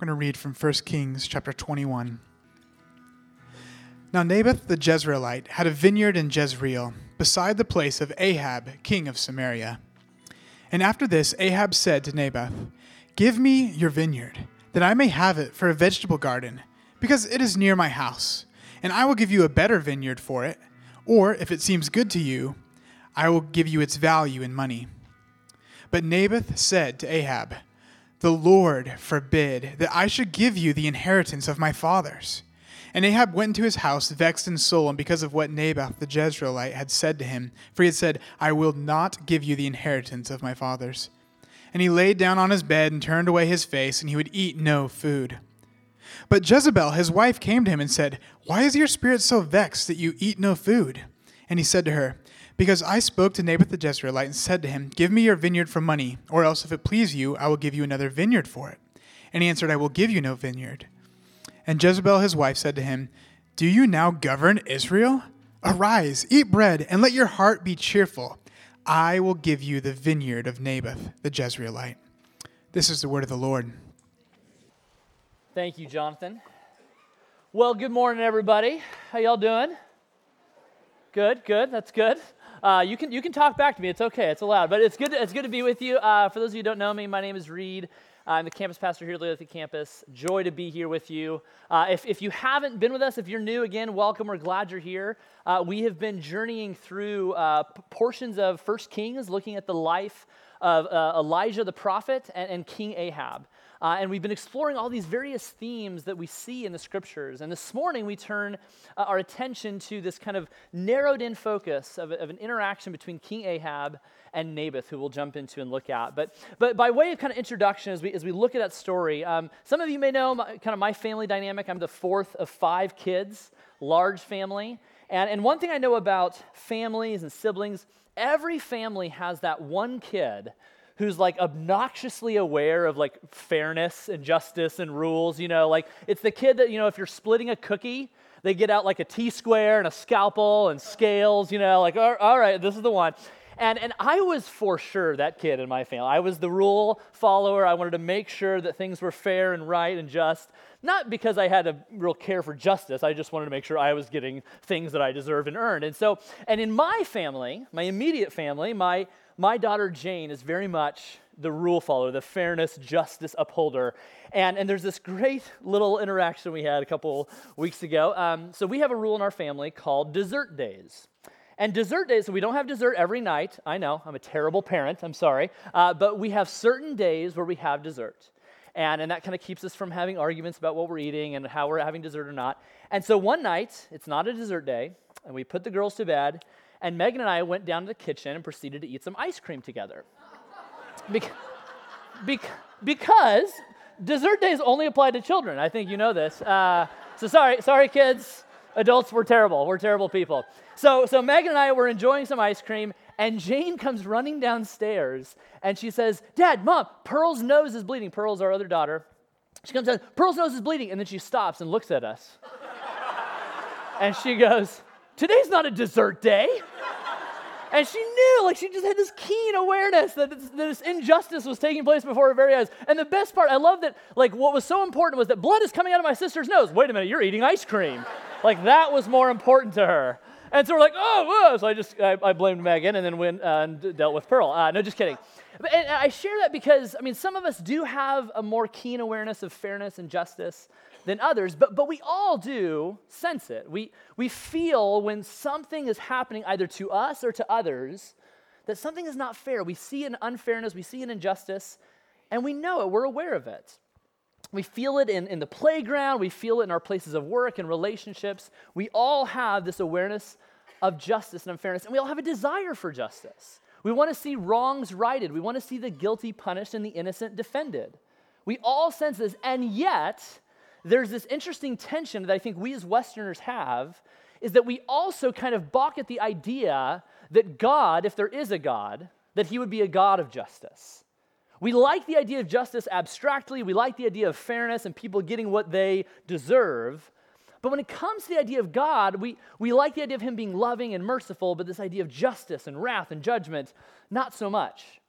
going to read from 1 Kings chapter 21. Now Naboth the Jezreelite had a vineyard in Jezreel, beside the place of Ahab, king of Samaria. And after this, Ahab said to Naboth, Give me your vineyard, that I may have it for a vegetable garden, because it is near my house, and I will give you a better vineyard for it, or if it seems good to you, I will give you its value in money. But Naboth said to Ahab, The Lord forbid that I should give you the inheritance of my fathers. And Ahab went into his house, vexed in soul, and because of what Naboth the Jezreelite had said to him, for he had said, I will not give you the inheritance of my fathers. And he laid down on his bed and turned away his face, and he would eat no food. But Jezebel, his wife, came to him and said, Why is your spirit so vexed that you eat no food? And he said to her, because I spoke to Naboth the Jezreelite and said to him, Give me your vineyard for money, or else if it please you, I will give you another vineyard for it. And he answered, I will give you no vineyard. And Jezebel his wife said to him, Do you now govern Israel? Arise, eat bread, and let your heart be cheerful. I will give you the vineyard of Naboth the Jezreelite. This is the word of the Lord. Thank you, Jonathan. Well, good morning, everybody. How y'all doing? Good, good. That's good. Uh, you, can, you can talk back to me. It's okay. It's allowed. But it's good, to, it's good to be with you. Uh, for those of you who don't know me, my name is Reed. I'm the campus pastor here at the campus. Joy to be here with you. Uh, if, if you haven't been with us, if you're new, again, welcome. We're glad you're here. Uh, we have been journeying through uh, portions of First Kings, looking at the life of uh, Elijah the prophet and, and King Ahab. Uh, and we've been exploring all these various themes that we see in the scriptures. And this morning we turn uh, our attention to this kind of narrowed in focus of, of, an interaction between King Ahab and Naboth, who we'll jump into and look at. But, but by way of kind of introduction, as we, as we look at that story, um, some of you may know my, kind of my family dynamic. I'm the fourth of five kids, large family. And, and one thing I know about families and siblings, every family has that one kid who's like obnoxiously aware of like fairness and justice and rules. You know, like it's the kid that, you know, if you're splitting a cookie, they get out like a T square and a scalpel and scales, you know, like, all right, this is the one. And, and I was for sure that kid in my family. I was the rule follower. I wanted to make sure that things were fair and right and just. Not because I had a real care for justice. I just wanted to make sure I was getting things that I deserved and earned. And so, and in my family, my immediate family, my, my daughter Jane is very much the rule follower, the fairness, justice upholder. And, and there's this great little interaction we had a couple weeks ago. Um, so we have a rule in our family called dessert days. And dessert days, so we don't have dessert every night. I know, I'm a terrible parent, I'm sorry. Uh, but we have certain days where we have dessert. And, and that kind of keeps us from having arguments about what we're eating and how we're having dessert or not. And so one night, it's not a dessert day, and we put the girls to bed, and Megan and I went down to the kitchen and proceeded to eat some ice cream together. because dessert days only apply to children. I think you know this. Uh, so sorry, sorry, kids. Adults, we're terrible. We're terrible people. So, so Megan and I were enjoying some ice cream, and Jane comes running downstairs and she says, Dad, Mom, Pearl's nose is bleeding. Pearl's our other daughter. She comes down, Pearl's nose is bleeding. And then she stops and looks at us. and she goes, Today's not a dessert day. And she knew, like, she just had this keen awareness that this, this, injustice was taking place before her very eyes. And the best part, I love that, like, what was so important was that blood is coming out of my sister's nose. Wait a minute, you're eating ice cream. Like, that was more important to her. And so we're like, oh, whoa. So I just, I, I blamed Megan and then went uh, and dealt with Pearl. Uh, no, just kidding. But, and I share that because, I mean, some of us do have a more keen awareness of fairness and justice than others, but, but we all do sense it. We, we feel when something is happening either to us or to others that something is not fair. We see an unfairness, we see an injustice, and we know it, we're aware of it. We feel it in, in the playground, we feel it in our places of work and relationships. We all have this awareness of justice and unfairness, and we all have a desire for justice. We want to see wrongs righted, we want to see the guilty punished and the innocent defended. We all sense this, and yet, there's this interesting tension that I think we as Westerners have is that we also kind of balk at the idea that God, if there is a God, that he would be a God of justice. We like the idea of justice abstractly, we like the idea of fairness and people getting what they deserve. But when it comes to the idea of God, we, we like the idea of him being loving and merciful, but this idea of justice and wrath and judgment, not so much.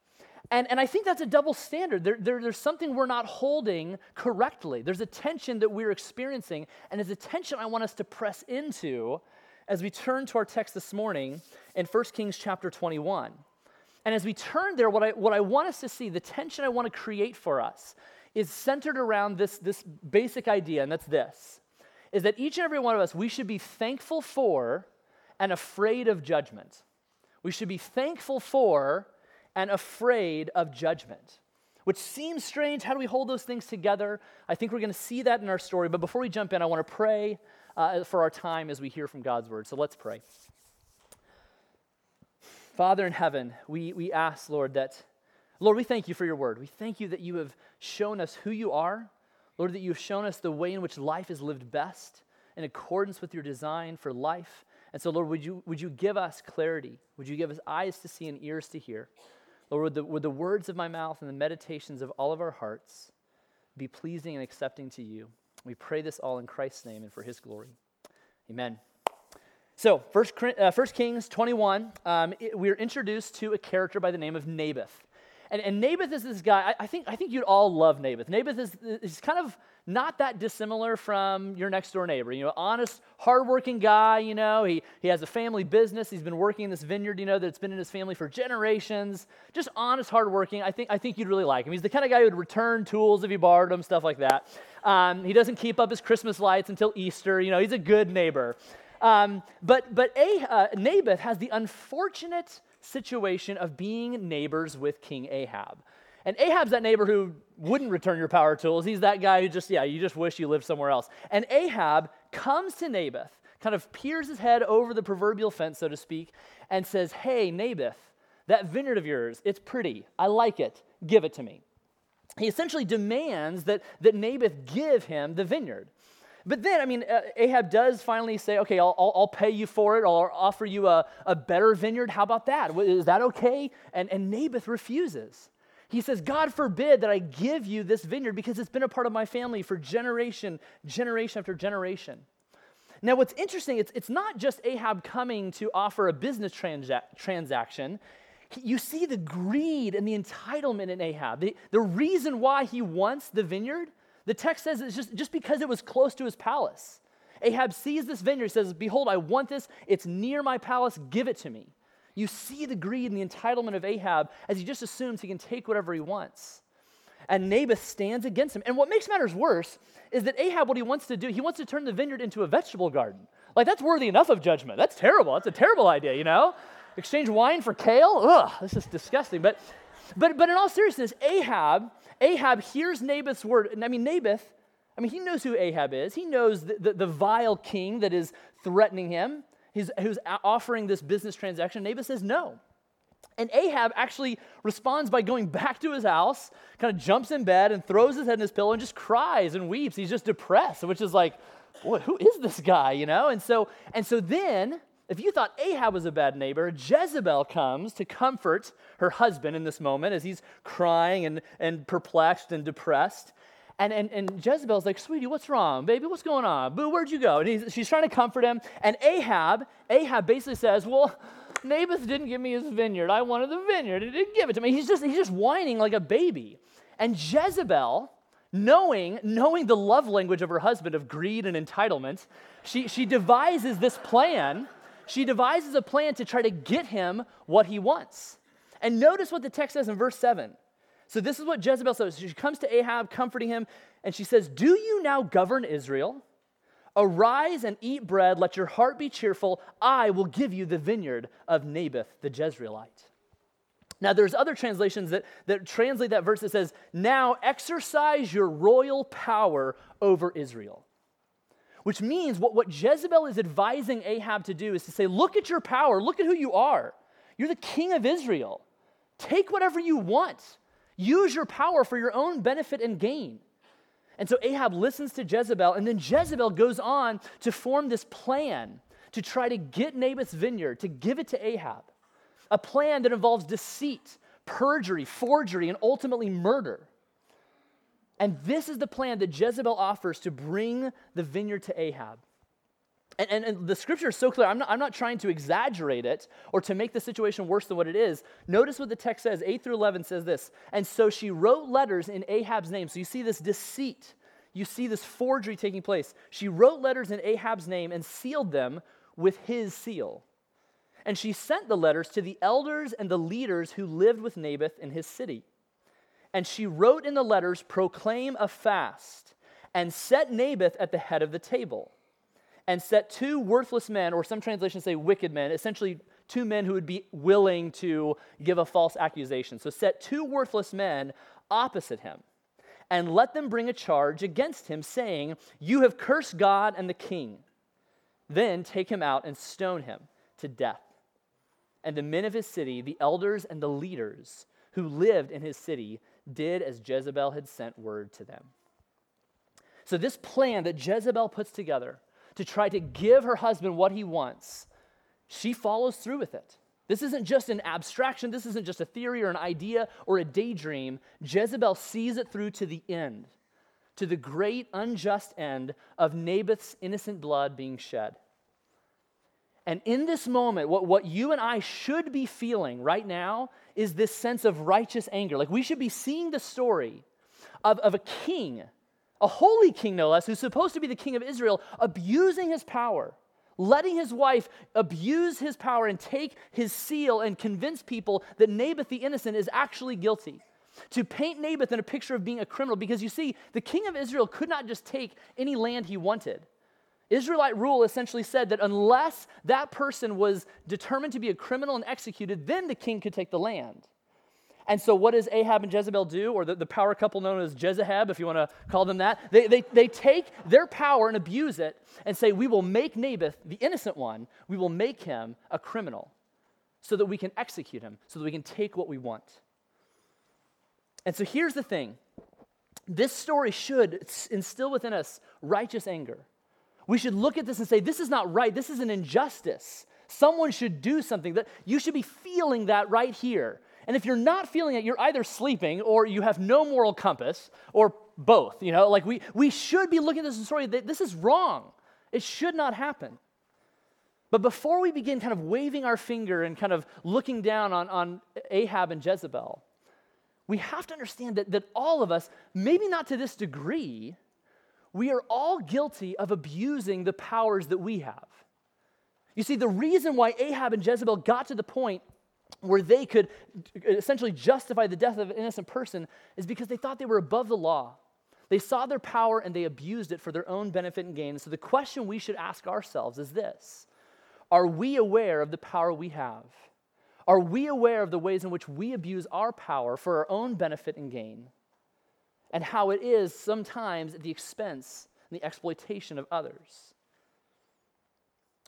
And, and I think that's a double standard. There, there, there's something we're not holding correctly. There's a tension that we're experiencing, and it's a tension I want us to press into as we turn to our text this morning in 1 Kings chapter 21. And as we turn there, what I, what I want us to see, the tension I want to create for us, is centered around this, this basic idea, and that's this is that each and every one of us, we should be thankful for and afraid of judgment. We should be thankful for and afraid of judgment, which seems strange. How do we hold those things together? I think we're going to see that in our story. But before we jump in, I want to pray uh, for our time as we hear from God's word. So let's pray. Father in heaven, we, we ask, Lord, that, Lord, we thank you for your word. We thank you that you have shown us who you are. Lord, that you have shown us the way in which life is lived best in accordance with your design for life. And so, Lord, would you, would you give us clarity? Would you give us eyes to see and ears to hear? Lord, would the, would the words of my mouth and the meditations of all of our hearts be pleasing and accepting to you? We pray this all in Christ's name and for his glory. Amen. So, First, uh, Kings 21, um, it, we're introduced to a character by the name of Naboth. And, and Naboth is this guy, I, I, think, I think you'd all love Naboth. Naboth is, is kind of not that dissimilar from your next door neighbor. You know, honest, hardworking guy, you know, he, he has a family business. He's been working in this vineyard, you know, that's been in his family for generations. Just honest, hardworking. I think, I think you'd really like him. He's the kind of guy who would return tools if you borrowed them, stuff like that. Um, he doesn't keep up his Christmas lights until Easter. You know, he's a good neighbor. Um, but but uh, Naboth has the unfortunate situation of being neighbors with King Ahab. And Ahab's that neighbor who wouldn't return your power tools. He's that guy who just, yeah, you just wish you lived somewhere else. And Ahab comes to Naboth, kind of peers his head over the proverbial fence, so to speak, and says, Hey, Naboth, that vineyard of yours, it's pretty. I like it. Give it to me. He essentially demands that, that Naboth give him the vineyard. But then, I mean, uh, Ahab does finally say, okay, I'll, I'll, pay you for it. I'll offer you a, a better vineyard. How about that? Is that okay? And, and Naboth refuses. He says, God forbid that I give you this vineyard because it's been a part of my family for generation, generation after generation. Now, what's interesting, it's, it's not just Ahab coming to offer a business transa- transaction. You see the greed and the entitlement in Ahab. The, the reason why he wants the vineyard, the text says it's just, just because it was close to his palace. Ahab sees this vineyard, he says, Behold, I want this. It's near my palace. Give it to me. You see the greed and the entitlement of Ahab as he just assumes he can take whatever he wants. And Naboth stands against him. And what makes matters worse is that Ahab, what he wants to do, he wants to turn the vineyard into a vegetable garden. Like, that's worthy enough of judgment. That's terrible. That's a terrible idea, you know? Exchange wine for kale? Ugh, this is disgusting. But, but, but in all seriousness, Ahab, Ahab hears Naboth's word. And I mean, Naboth, I mean, he knows who Ahab is. He knows the, the, the vile king that is threatening him who's, who's offering this business transaction. Naboth says no. And Ahab actually responds by going back to his house, kind of jumps in bed and throws his head in his pillow and just cries and weeps. He's just depressed, which is like, boy, who is this guy, you know? And so, and so then, if you thought Ahab was a bad neighbor, Jezebel comes to comfort her husband in this moment as he's crying and, and perplexed and depressed. And, and, and Jezebel's like, sweetie, what's wrong? Baby, what's going on? Boo, where'd you go? And she's trying to comfort him. And Ahab, Ahab basically says, well, Naboth didn't give me his vineyard. I wanted the vineyard. He didn't give it to me. He's just, he's just whining like a baby. And Jezebel, knowing, knowing the love language of her husband of greed and entitlement, she, she devises this plan. She devises a plan to try to get him what he wants. And notice what the text says in verse 7. So this is what Jezebel says. She comes to Ahab, comforting him, and she says, Do you now govern Israel? Arise and eat bread, let your heart be cheerful. I will give you the vineyard of Naboth the Jezreelite. Now, there's other translations that, that translate that verse that says, Now exercise your royal power over Israel. Which means what, what Jezebel is advising Ahab to do is to say, Look at your power, look at who you are. You're the king of Israel. Take whatever you want. Use your power for your own benefit and gain. And so Ahab listens to Jezebel, and then Jezebel goes on to form this plan to try to get Naboth's vineyard, to give it to Ahab. A plan that involves deceit, perjury, forgery, and ultimately murder. And this is the plan that Jezebel offers to bring the vineyard to Ahab. And, and, and, the scripture is so clear. I'm not, I'm not trying to exaggerate it or to make the situation worse than what it is. Notice what the text says 8 through 11 says this. And so she wrote letters in Ahab's name. So you see this deceit, you see this forgery taking place. She wrote letters in Ahab's name and sealed them with his seal. And she sent the letters to the elders and the leaders who lived with Naboth in his city. And she wrote in the letters, Proclaim a fast, and set Naboth at the head of the table, and set two worthless men, or some translations say wicked men, essentially two men who would be willing to give a false accusation. So set two worthless men opposite him, and let them bring a charge against him, saying, You have cursed God and the king. Then take him out and stone him to death. And the men of his city, the elders and the leaders who lived in his city, did as Jezebel had sent word to them. So, this plan that Jezebel puts together to try to give her husband what he wants, she follows through with it. This isn't just an abstraction, this isn't just a theory or an idea or a daydream. Jezebel sees it through to the end, to the great unjust end of Naboth's innocent blood being shed. And in this moment, what, what you and I should be feeling right now is this sense of righteous anger. Like we should be seeing the story of, of a king, a holy king, no less, who's supposed to be the king of Israel, abusing his power, letting his wife abuse his power and take his seal and convince people that Naboth the innocent is actually guilty. To paint Naboth in a picture of being a criminal, because you see, the king of Israel could not just take any land he wanted. Israelite rule essentially said that unless that person was determined to be a criminal and executed, then the king could take the land. And so, what does Ahab and Jezebel do, or the, the power couple known as Jezahab, if you want to call them that? They, they, they take their power and abuse it and say, We will make Naboth, the innocent one, we will make him a criminal so that we can execute him, so that we can take what we want. And so, here's the thing this story should instill within us righteous anger. We should look at this and say, this is not right. This is an injustice. Someone should do something that you should be feeling that right here. And if you're not feeling it, you're either sleeping or you have no moral compass or both. You know, like we, we should be looking at this story that this is wrong. It should not happen. But before we begin kind of waving our finger and kind of looking down on, on Ahab and Jezebel, we have to understand that, that all of us, maybe not to this degree, we are all guilty of abusing the powers that we have. You see, the reason why Ahab and Jezebel got to the point where they could essentially justify the death of an innocent person is because they thought they were above the law. They saw their power and they abused it for their own benefit and gain. So the question we should ask ourselves is this Are we aware of the power we have? Are we aware of the ways in which we abuse our power for our own benefit and gain? And how it is sometimes at the expense and the exploitation of others.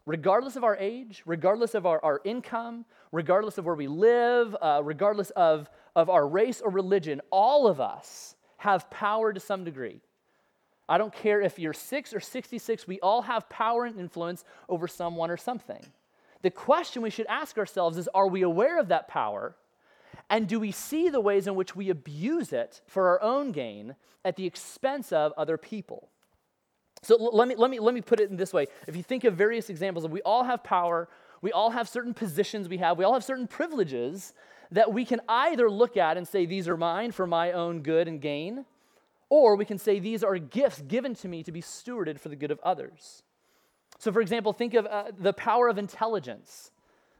Regardless of our age, regardless of our, our income, regardless of where we live, uh, regardless of, of our race or religion, all of us have power to some degree. I don't care if you're six or 66, we all have power and influence over someone or something. The question we should ask ourselves is are we aware of that power? And do we see the ways in which we abuse it for our own gain at the expense of other people? So let me, let me, let me put it in this way. If you think of various examples, we all have power, we all have certain positions we have, we all have certain privileges that we can either look at and say, These are mine for my own good and gain, or we can say, These are gifts given to me to be stewarded for the good of others. So, for example, think of uh, the power of intelligence.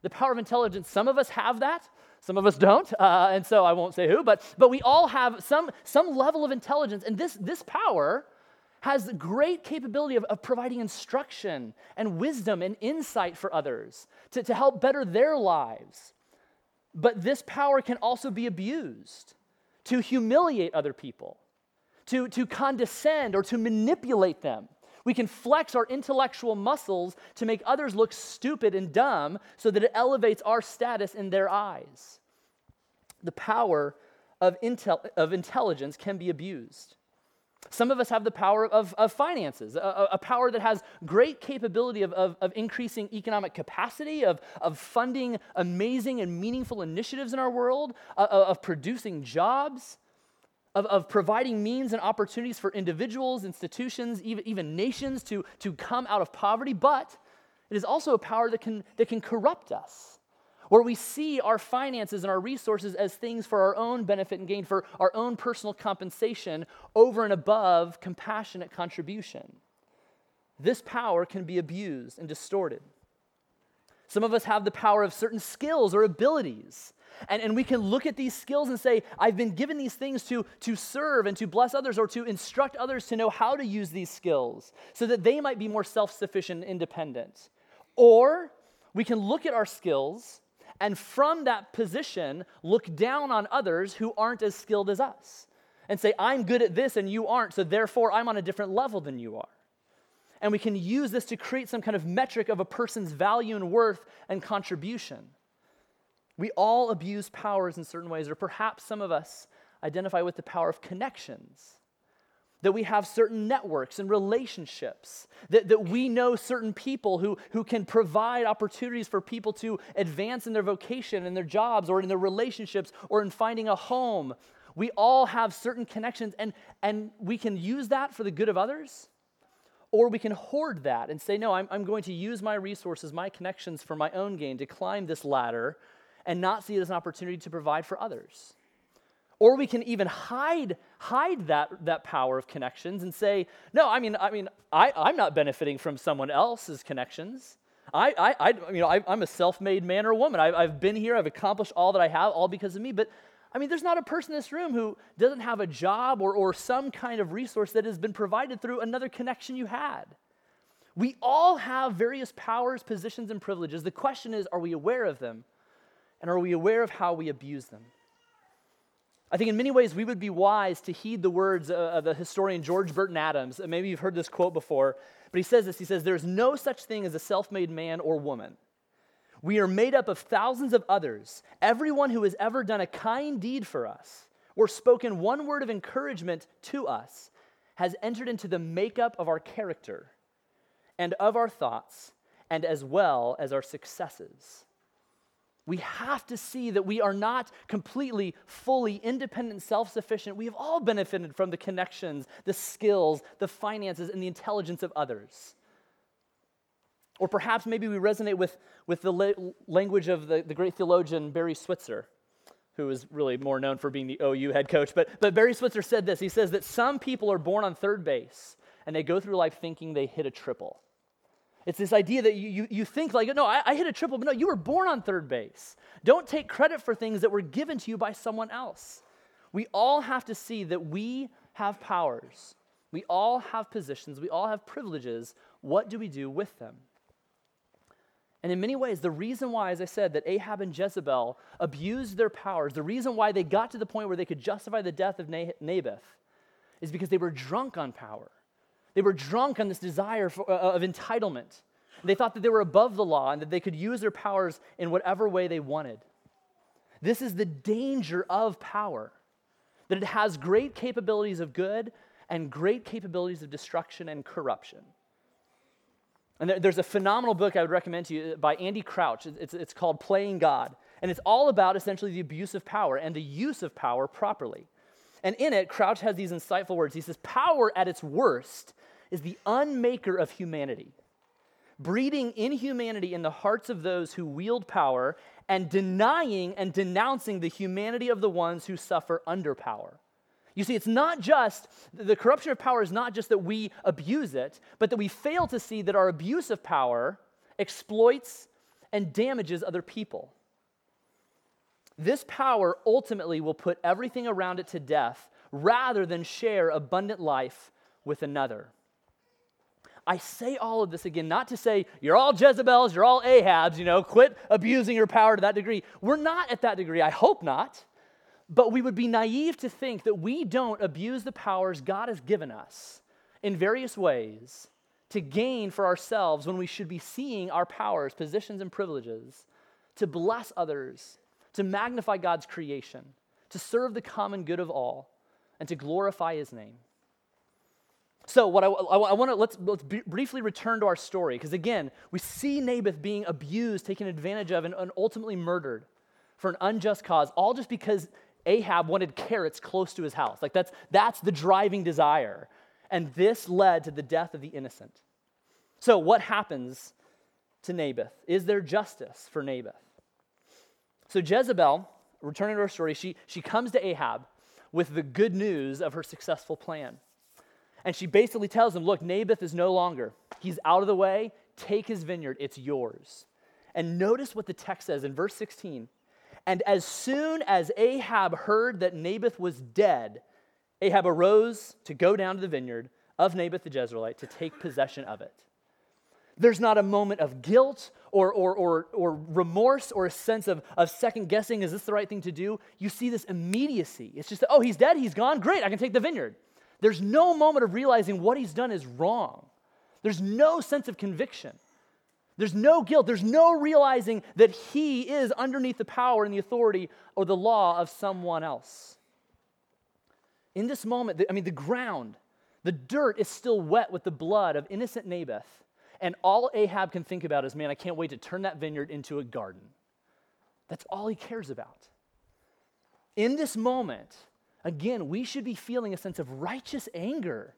The power of intelligence, some of us have that, some of us don't, uh, and so I won't say who, but, but we all have some, some level of intelligence. And this, this power has great capability of, of providing instruction and wisdom and insight for others to, to help better their lives. But this power can also be abused to humiliate other people, to, to condescend or to manipulate them. We can flex our intellectual muscles to make others look stupid and dumb so that it elevates our status in their eyes. The power of, intel- of intelligence can be abused. Some of us have the power of, of finances, a, a, power that has great capability of, of, of, increasing economic capacity, of, of funding amazing and meaningful initiatives in our world, uh, of producing jobs. Of, of providing means and opportunities for individuals, institutions, even, even nations to, to come out of poverty, but it is also a power that can, that can corrupt us, where we see our finances and our resources as things for our own benefit and gain, for our own personal compensation over and above compassionate contribution. This power can be abused and distorted. Some of us have the power of certain skills or abilities and, and we can look at these skills and say, I've been given these things to, to serve and to bless others or to instruct others to know how to use these skills so that they might be more self sufficient and independent. Or we can look at our skills and from that position look down on others who aren't as skilled as us and say, I'm good at this and you aren't, so therefore I'm on a different level than you are. And we can use this to create some kind of metric of a person's value and worth and contribution. We all abuse powers in certain ways, or perhaps some of us identify with the power of connections. That we have certain networks and relationships, that, that we know certain people who, who can provide opportunities for people to advance in their vocation, in their jobs, or in their relationships, or in finding a home. We all have certain connections, and, and we can use that for the good of others, or we can hoard that and say, No, I'm, I'm going to use my resources, my connections for my own gain to climb this ladder and not see it as an opportunity to provide for others. Or we can even hide, hide that, that power of connections and say, no, I mean, I mean, I, I'm not benefiting from someone else's connections. I, I, I you know, I, am a self-made man or woman. I, I've been here. I've accomplished all that I have, all because of me. But I mean, there's not a person in this room who doesn't have a job or, or some kind of resource that has been provided through another connection you had. We all have various powers, positions, and privileges. The question is, are we aware of them? And are we aware of how we abuse them? I think in many ways we would be wise to heed the words uh, of the historian George Burton Adams. Uh, maybe you've heard this quote before, but he says this He says, There's no such thing as a self made man or woman. We are made up of thousands of others, everyone who has ever done a kind deed for us or spoken one word of encouragement to us has entered into the makeup of our character and of our thoughts, and as well as our successes. We have to see that we are not completely, fully independent, self sufficient. We have all benefited from the connections, the skills, the finances, and the intelligence of others. Or perhaps maybe we resonate with, with the la- language of the, the great theologian Barry Switzer, who is really more known for being the OU head coach. But, but Barry Switzer said this He says that some people are born on third base and they go through life thinking they hit a triple. It's this idea that you, you, you think like, no, I, I hit a triple, but no, you were born on third base. Don't take credit for things that were given to you by someone else. We all have to see that we have powers. We all have positions. We all have privileges. What do we do with them? And in many ways, the reason why, as I said, that Ahab and Jezebel abused their powers, the reason why they got to the point where they could justify the death of Naboth is because they were drunk on power. They were drunk on this desire for, uh, of entitlement. They thought that they were above the law and that they could use their powers in whatever way they wanted. This is the danger of power, that it has great capabilities of good and great capabilities of destruction and corruption. And there, there's a phenomenal book I would recommend to you by Andy Crouch. It's, it's called Playing God. And it's all about essentially the abuse of power and the use of power properly. And in it, Crouch has these insightful words. He says, Power at its worst is the unmaker of humanity, breeding inhumanity in the hearts of those who wield power and denying and denouncing the humanity of the ones who suffer under power. You see, it's not just, the corruption of power is not just that we abuse it, but that we fail to see that our abuse of power exploits and damages other people. This power ultimately will put everything around it to death rather than share abundant life with another. I say all of this again, not to say you're all Jezebels, you're all Ahabs, you know, quit abusing your power to that degree. We're not at that degree. I hope not. But we would be naive to think that we don't abuse the powers God has given us in various ways to gain for ourselves when we should be seeing our powers, positions, and privileges to bless others, to magnify God's creation, to serve the common good of all, and to glorify His name. So, what I, I, I want to let's, let's briefly return to our story because again, we see Naboth being abused, taken advantage of, and, and ultimately murdered for an unjust cause, all just because Ahab wanted carrots close to his house. Like that's, that's the driving desire. And this led to the death of the innocent. So, what happens to Naboth? Is there justice for Naboth? So, Jezebel, returning to our story, she, she comes to Ahab with the good news of her successful plan. And she basically tells him, Look, Naboth is no longer. He's out of the way. Take his vineyard, it's yours. And notice what the text says in verse 16. And as soon as Ahab heard that Naboth was dead, Ahab arose to go down to the vineyard of Naboth the Jezreelite to take possession of it. There's not a moment of guilt or, or, or, or remorse or a sense of, of second guessing, is this the right thing to do? You see this immediacy. It's just, oh, he's dead, he's gone, great, I can take the vineyard. There's no moment of realizing what he's done is wrong. There's no sense of conviction. There's no guilt. There's no realizing that he is underneath the power and the authority or the law of someone else. In this moment, I mean, the ground, the dirt is still wet with the blood of innocent Naboth. And all Ahab can think about is, man, I can't wait to turn that vineyard into a garden. That's all he cares about. In this moment, again, we should be feeling a sense of righteous anger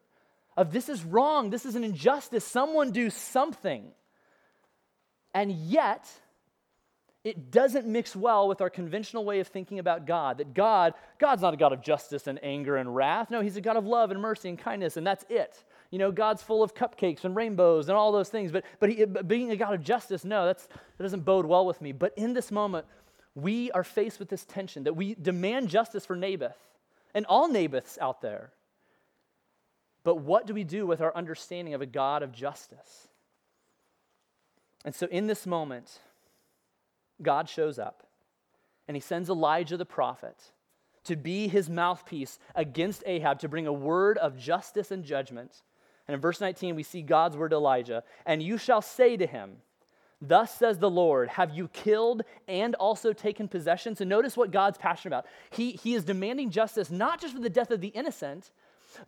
of this is wrong, this is an injustice, someone do something. And yet, it doesn't mix well with our conventional way of thinking about God. That God, God's not a God of justice and anger and wrath. No, He's a God of love and mercy and kindness, and that's it. You know, God's full of cupcakes and rainbows and all those things. But, but, he, but being a God of justice, no, that's, that doesn't bode well with me. But in this moment, we are faced with this tension that we demand justice for Naboth and all Naboths out there. But what do we do with our understanding of a God of justice? And so in this moment, God shows up and he sends Elijah the prophet to be his mouthpiece against Ahab to bring a word of justice and judgment. And in verse 19, we see God's word to Elijah And you shall say to him, Thus says the Lord, have you killed and also taken possession? So notice what God's passionate about. He, he is demanding justice not just for the death of the innocent,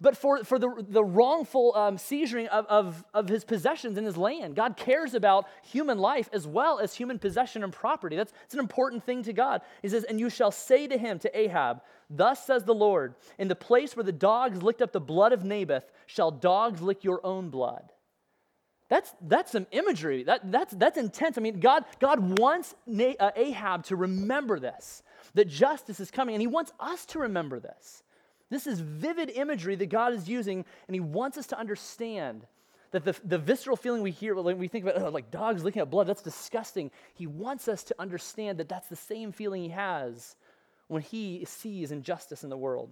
but for, for the, the wrongful um, seizuring of, of, of his possessions in his land. God cares about human life as well as human possession and property. That's, that's an important thing to God. He says, And you shall say to him, to Ahab, Thus says the Lord, in the place where the dogs licked up the blood of Naboth, shall dogs lick your own blood. That's, that's some imagery. That, that's, that's intense. I mean, God, God wants uh, Ahab to remember this, that justice is coming, and he wants us to remember this. This is vivid imagery that God is using, and He wants us to understand that the, the visceral feeling we hear when we think about oh, like dogs licking up blood, that's disgusting. He wants us to understand that that's the same feeling He has when He sees injustice in the world.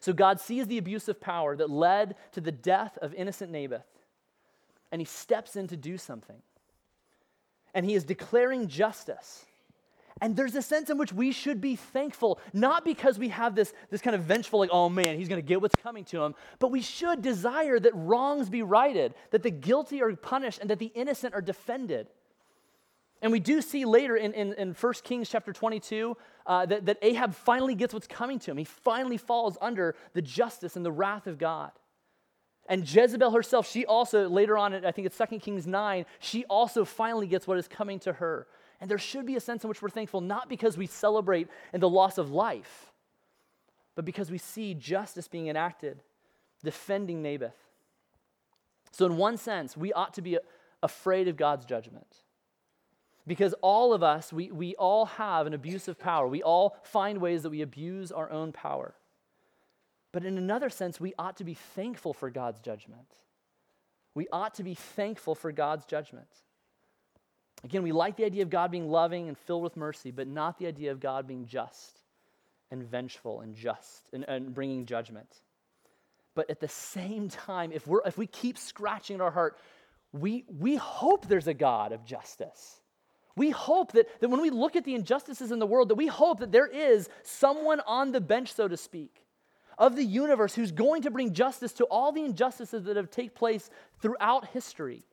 So God sees the abuse of power that led to the death of innocent Naboth, and He steps in to do something. And He is declaring justice. And there's a sense in which we should be thankful, not because we have this, this kind of vengeful, like, oh man, he's going to get what's coming to him, but we should desire that wrongs be righted, that the guilty are punished, and that the innocent are defended. And we do see later in, in, in 1 Kings chapter 22 uh, that, that Ahab finally gets what's coming to him. He finally falls under the justice and the wrath of God. And Jezebel herself, she also, later on, I think it's 2 Kings 9, she also finally gets what is coming to her. And there should be a sense in which we're thankful, not because we celebrate in the loss of life, but because we see justice being enacted, defending Naboth. So, in one sense, we ought to be afraid of God's judgment. Because all of us, we, we all have an abuse of power. We all find ways that we abuse our own power. But in another sense, we ought to be thankful for God's judgment. We ought to be thankful for God's judgment. Again, we like the idea of God being loving and filled with mercy, but not the idea of God being just and vengeful and just and, and bringing judgment. But at the same time, if, we're, if we keep scratching at our heart, we, we hope there's a God of justice. We hope that, that when we look at the injustices in the world, that we hope that there is someone on the bench, so to speak, of the universe who's going to bring justice to all the injustices that have taken place throughout history.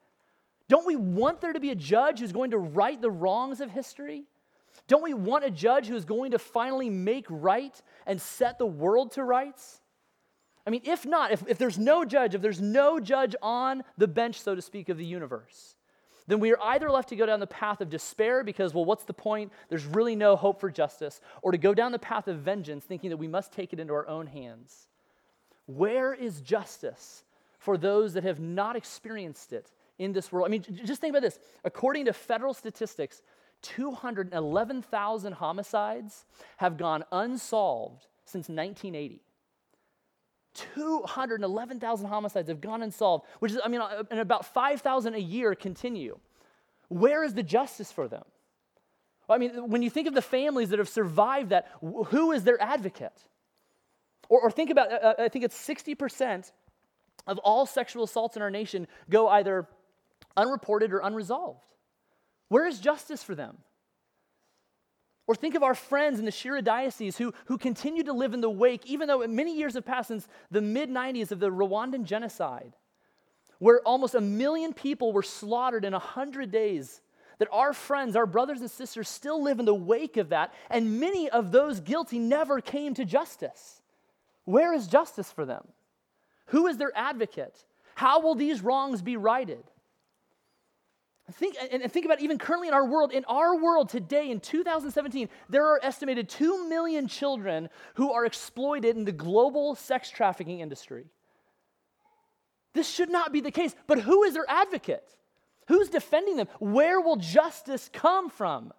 Don't we want there to be a judge who's going to right the wrongs of history? Don't we want a judge who is going to finally make right and set the world to rights? I mean, if not, if, if there's no judge, if there's no judge on the bench, so to speak, of the universe, then we are either left to go down the path of despair because, well, what's the point? There's really no hope for justice, or to go down the path of vengeance, thinking that we must take it into our own hands. Where is justice for those that have not experienced it in this world? I mean, just think about this. According to federal statistics, 211,000 homicides have gone unsolved since 1980. 211,000 homicides have gone unsolved, which is, I mean, and about 5,000 a year continue. Where is the justice for them? I mean, when you think of the families that have survived that, who is their advocate? Or, or think about, uh, uh I think it's 60% of all sexual assaults in our nation go either unreported or unresolved. Where is justice for them? Or think of our friends in the Shyira Diocese who, who continue to live in the wake, even though many years have passed since the mid 90s of the Rwandan genocide, where almost a million people were slaughtered in 100 days. That our friends, our brothers and sisters, still live in the wake of that, and many of those guilty never came to justice. Where is justice for them? Who is their advocate? How will these wrongs be righted? Think, and think about even currently in our world, in our world today in 2017, there are estimated 2 million children who are exploited in the global sex trafficking industry. This should not be the case, but who is their advocate? Who's defending them? Where will justice come from?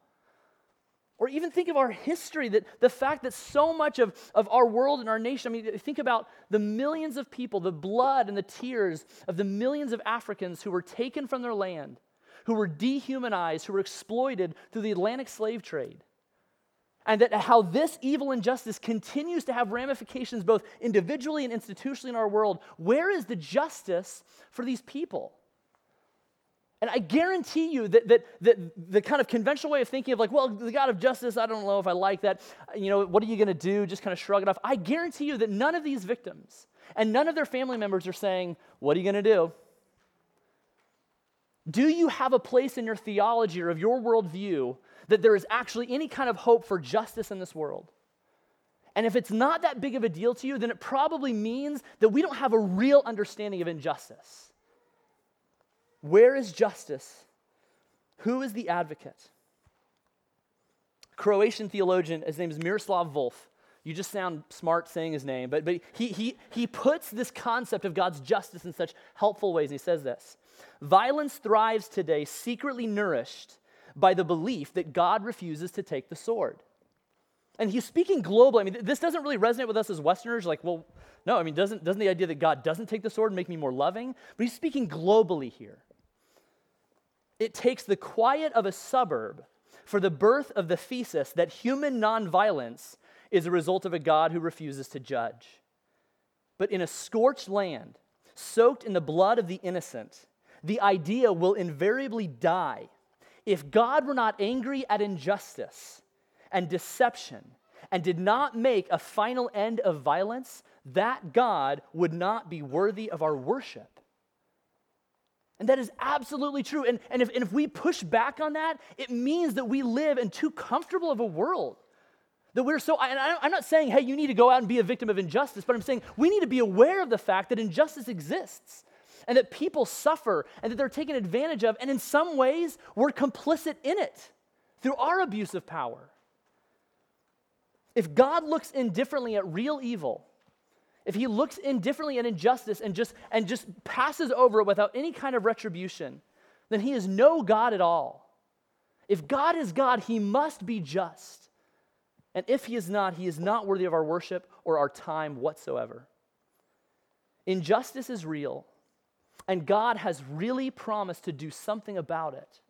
Or even think of our history, that the fact that so much of, of our world and our nation, I mean, think about the millions of people, the blood and the tears of the millions of Africans who were taken from their land who were dehumanized, who were exploited through the Atlantic slave trade. And that how this evil injustice continues to have ramifications both individually and institutionally in our world. Where is the justice for these people? And I guarantee you that, that, that the kind of conventional way of thinking of like, well, the God of justice, I don't know if I like that. You know, what are you going to do? Just kind of shrug it off. I guarantee you that none of these victims and none of their family members are saying, what are you going to do? Do you have a place in your theology or of your worldview that there is actually any kind of hope for justice in this world? And if it's not that big of a deal to you, then it probably means that we don't have a real understanding of injustice. Where is justice? Who is the advocate? Croatian theologian, his name is Miroslav Volf. You just sound smart saying his name, but, but he, he, he puts this concept of God's justice in such helpful ways. And He says this Violence thrives today, secretly nourished by the belief that God refuses to take the sword. And he's speaking globally. I mean, this doesn't really resonate with us as Westerners. Like, well, no, I mean, doesn't, doesn't the idea that God doesn't take the sword make me more loving? But he's speaking globally here. It takes the quiet of a suburb for the birth of the thesis that human nonviolence is a result of a God who refuses to judge. But in a scorched land, soaked in the blood of the innocent, the idea will invariably die if God were not angry at injustice and deception and did not make a final end of violence, that God would not be worthy of our worship. And that is absolutely true. And, and, if, and if we push back on that, it means that we live in too comfortable of a world. That we're so, and I'm not saying, hey, you need to go out and be a victim of injustice, but I'm saying we need to be aware of the fact that injustice exists and that people suffer and that they're taken advantage of. And in some ways, we're complicit in it through our abuse of power. If God looks indifferently at real evil, if he looks indifferently at injustice and just, and just passes over it without any kind of retribution, then he is no God at all. If God is God, he must be just. And if he is not, he is not worthy of our worship or our time whatsoever. Injustice is real, and God has really promised to do something about it.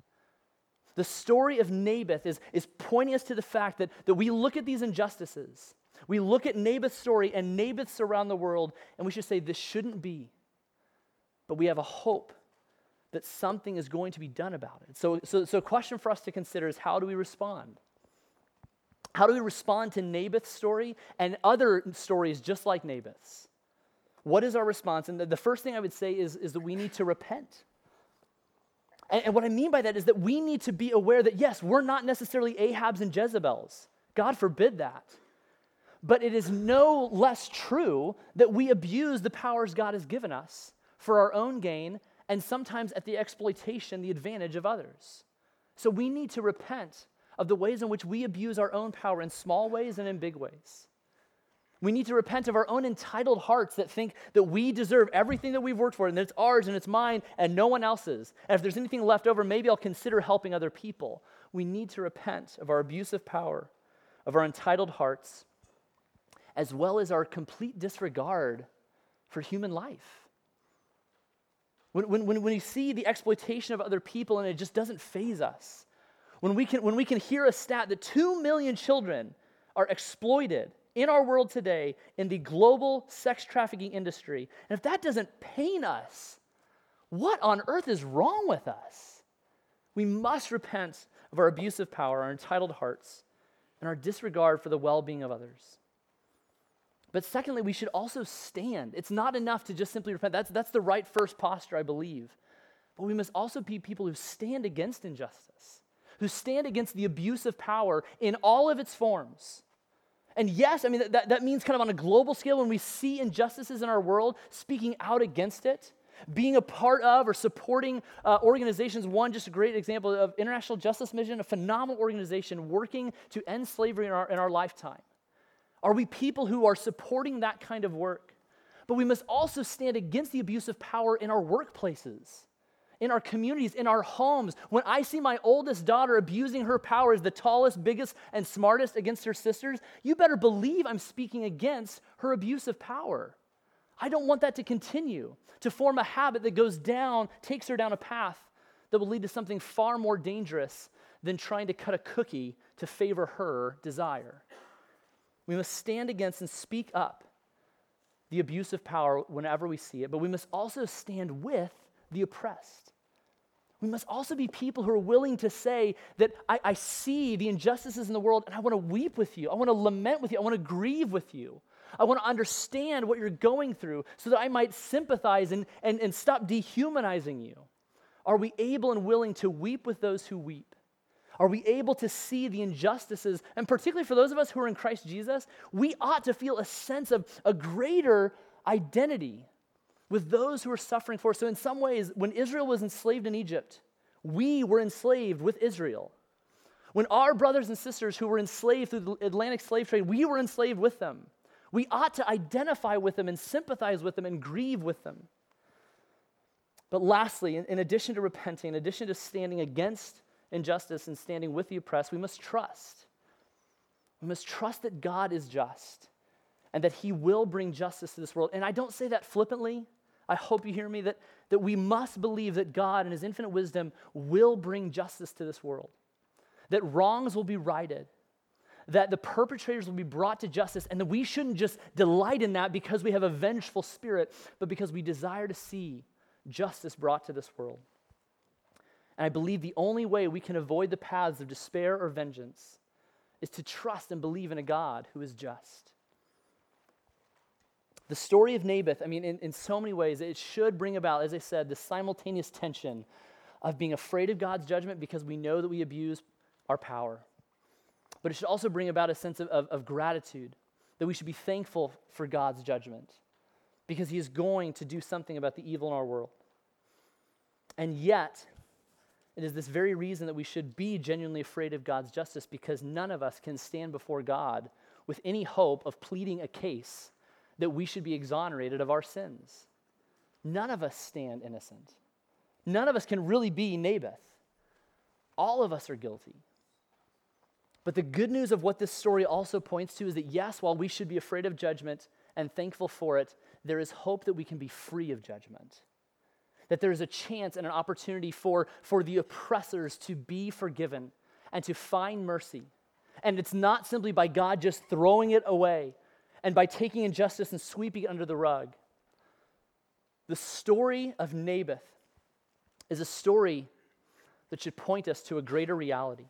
The story of Naboth is, is pointing us to the fact that, that we look at these injustices, we look at Naboth's story and Naboth's around the world, and we should say, this shouldn't be. But we have a hope that something is going to be done about it. So, so, so a question for us to consider is how do we respond? How do we respond to Naboth's story and other stories just like Naboth's? What is our response? And the, the first thing I would say is, is that we need to repent. And, and what I mean by that is that we need to be aware that, yes, we're not necessarily Ahabs and Jezebels. God forbid that. But it is no less true that we abuse the powers God has given us for our own gain and sometimes at the exploitation, the advantage of others. So we need to repent of the ways in which we abuse our own power in small ways and in big ways. We need to repent of our own entitled hearts that think that we deserve everything that we've worked for and that it's ours and it's mine and no one else's. And if there's anything left over, maybe I'll consider helping other people. We need to repent of our abusive power, of our entitled hearts, as well as our complete disregard for human life. When, when, when, we see the exploitation of other people and it just doesn't faze us, when we, can, when we can hear a stat that 2 million children are exploited in our world today in the global sex trafficking industry. And if that doesn't pain us, what on earth is wrong with us? We must repent of our abusive power, our entitled hearts, and our disregard for the well being of others. But secondly, we should also stand. It's not enough to just simply repent. That's, that's the right first posture, I believe. But we must also be people who stand against injustice, who stand against the abuse of power in all of its forms. And yes, I mean, that, that means kind of on a global scale when we see injustices in our world, speaking out against it, being a part of or supporting uh, organizations. One, just a great example of International Justice Mission, a phenomenal organization working to end slavery in our, in our lifetime. Are we people who are supporting that kind of work? But we must also stand against the abuse of power in our workplaces in our communities, in our homes. When I see my oldest daughter abusing her power as the tallest, biggest, and smartest against her sisters, you better believe I'm speaking against her abuse of power. I don't want that to continue, to form a habit that goes down, takes her down a path that will lead to something far more dangerous than trying to cut a cookie to favor her desire. We must stand against and speak up the abuse of power whenever we see it, but we must also stand with the oppressed we must also be people who are willing to say that I, I see the injustices in the world and I want to weep with you. I want to lament with you. I want to grieve with you. I want to understand what you're going through so that I might sympathize and, and, and stop dehumanizing you. Are we able and willing to weep with those who weep? Are we able to see the injustices? And particularly for those of us who are in Christ Jesus, we ought to feel a sense of a greater identity with those who are suffering for. us. So, in some ways, when Israel was enslaved in Egypt, we were enslaved with Israel. When our brothers and sisters who were enslaved through the Atlantic slave trade, we were enslaved with them. We ought to identify with them and sympathize with them and grieve with them. But lastly, in, in addition to repenting, in addition to standing against injustice and standing with the oppressed, we must trust. We must trust that God is just and that He will bring justice to this world. And I don't say that flippantly. I hope you hear me that, that we must believe that God, in His infinite wisdom, will bring justice to this world, that wrongs will be righted, that the perpetrators will be brought to justice, and that we shouldn't just delight in that because we have a vengeful spirit, but because we desire to see justice brought to this world. And I believe the only way we can avoid the paths of despair or vengeance is to trust and believe in a God who is just. The story of Naboth, I mean, in, in so many ways, it should bring about, as I said, the simultaneous tension of being afraid of God's judgment because we know that we abuse our power. But it should also bring about a sense of, of, of gratitude, that we should be thankful for God's judgment because He is going to do something about the evil in our world. And yet, it is this very reason that we should be genuinely afraid of God's justice because none of us can stand before God with any hope of pleading a case that we should be exonerated of our sins. None of us stand innocent. None of us can really be Naboth. All of us are guilty. But the good news of what this story also points to is that, yes, while we should be afraid of judgment and thankful for it, there is hope that we can be free of judgment. That there is a chance and an opportunity for, for the oppressors to be forgiven and to find mercy. And it's not simply by God just throwing it away, and by taking injustice and sweeping it under the rug. The story of Naboth is a story that should point us to a greater reality.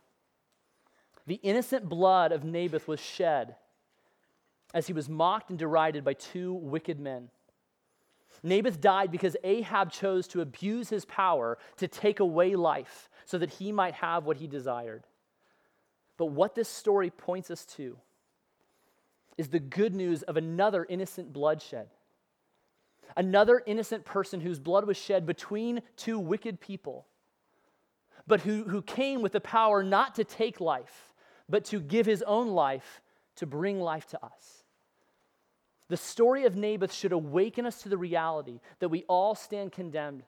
The innocent blood of Naboth was shed as he was mocked and derided by two wicked men. Naboth died because Ahab chose to abuse his power to take away life so that he might have what he desired. But what this story points us to is the good news of another innocent bloodshed. Another innocent person whose blood was shed between two wicked people, but who, who came with the power not to take life, but to give his own life to bring life to us. The story of Naboth should awaken us to the reality that we all stand condemned,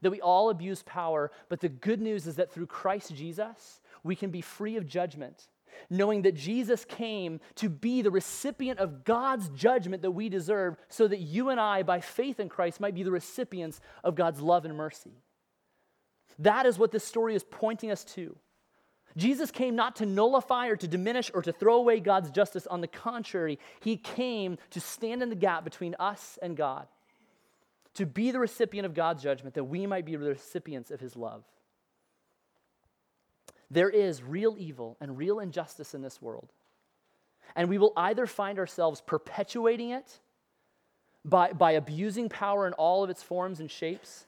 that we all abuse power, but the good news is that through Christ Jesus, we can be free of judgment, knowing that Jesus came to be the recipient of God's judgment that we deserve, so that you and I, by faith in Christ, might be the recipients of God's love and mercy. That is what this story is pointing us to. Jesus came not to nullify or to diminish or to throw away God's justice. On the contrary, he came to stand in the gap between us and God, to be the recipient of God's judgment, that we might be the recipients of his love. There is real evil and real injustice in this world. And we will either find ourselves perpetuating it by, by abusing power in all of its forms and shapes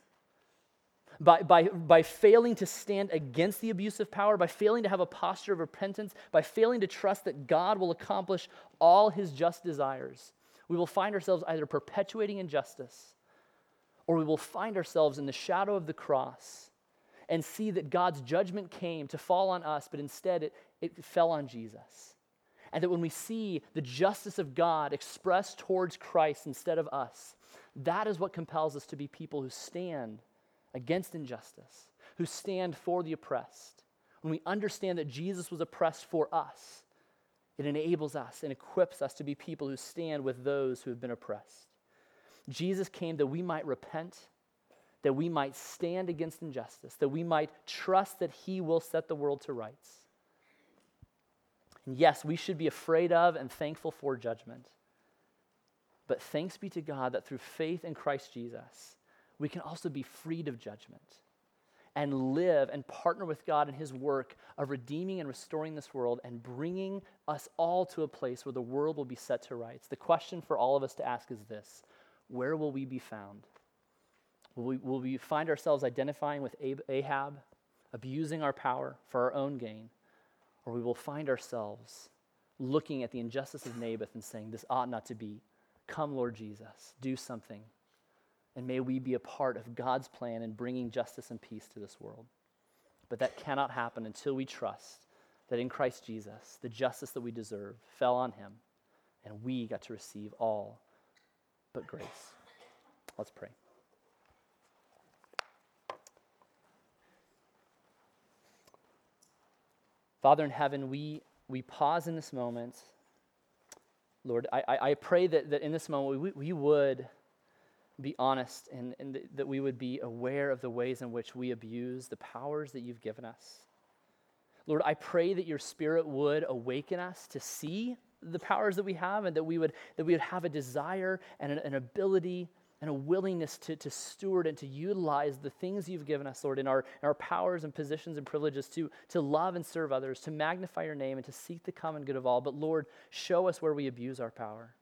by, by, by failing to stand against the abuse of power, by failing to have a posture of repentance, by failing to trust that God will accomplish all his just desires, we will find ourselves either perpetuating injustice or we will find ourselves in the shadow of the cross and see that God's judgment came to fall on us, but instead it, it fell on Jesus. And that when we see the justice of God expressed towards Christ instead of us, that is what compels us to be people who stand against injustice, who stand for the oppressed. When we understand that Jesus was oppressed for us, it enables us and equips us to be people who stand with those who have been oppressed. Jesus came that we might repent, that we might stand against injustice, that we might trust that He will set the world to rights. And yes, we should be afraid of and thankful for judgment. But thanks be to God that through faith in Christ Jesus, we can also be freed of judgment and live and partner with God in His work of redeeming and restoring this world and bringing us all to a place where the world will be set to rights. The question for all of us to ask is this Where will we be found? Will we, will we find ourselves identifying with Ahab, abusing our power for our own gain? Or we will find ourselves looking at the injustice of Naboth and saying, This ought not to be. Come, Lord Jesus, do something and may we be a part of God's plan in bringing justice and peace to this world. But that cannot happen until we trust that in Christ Jesus, the justice that we deserve fell on him, and we got to receive all but grace. Let's pray. Father in heaven, we, we pause in this moment. Lord, I, I pray that, that in this moment we, we would be honest and, and th- that we would be aware of the ways in which we abuse the powers that you've given us. Lord, I pray that your spirit would awaken us to see the powers that we have and that we would, that we would have a desire and an, an ability and a willingness to, to steward and to utilize the things you've given us, Lord, in our, in our powers and positions and privileges to, to love and serve others, to magnify your name, and to seek the common good of all. But Lord, show us where we abuse our power.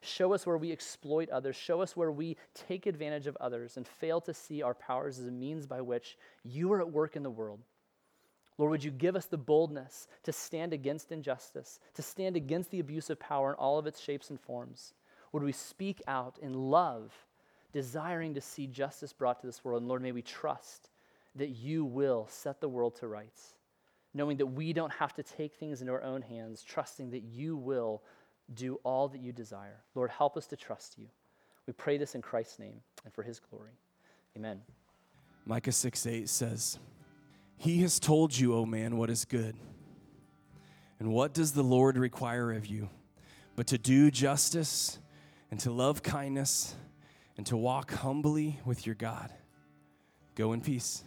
Show us where we exploit others. Show us where we take advantage of others and fail to see our powers as a means by which you are at work in the world. Lord, would you give us the boldness to stand against injustice, to stand against the abuse of power in all of its shapes and forms? Would we speak out in love, desiring to see justice brought to this world? And Lord, may we trust that you will set the world to rights, knowing that we don't have to take things into our own hands, trusting that you will do all that you desire. Lord, help us to trust you. We pray this in Christ's name and for his glory. Amen. Micah 6 8 says, He has told you, O man, what is good. And what does the Lord require of you? But to do justice and to love kindness and to walk humbly with your God. Go in peace.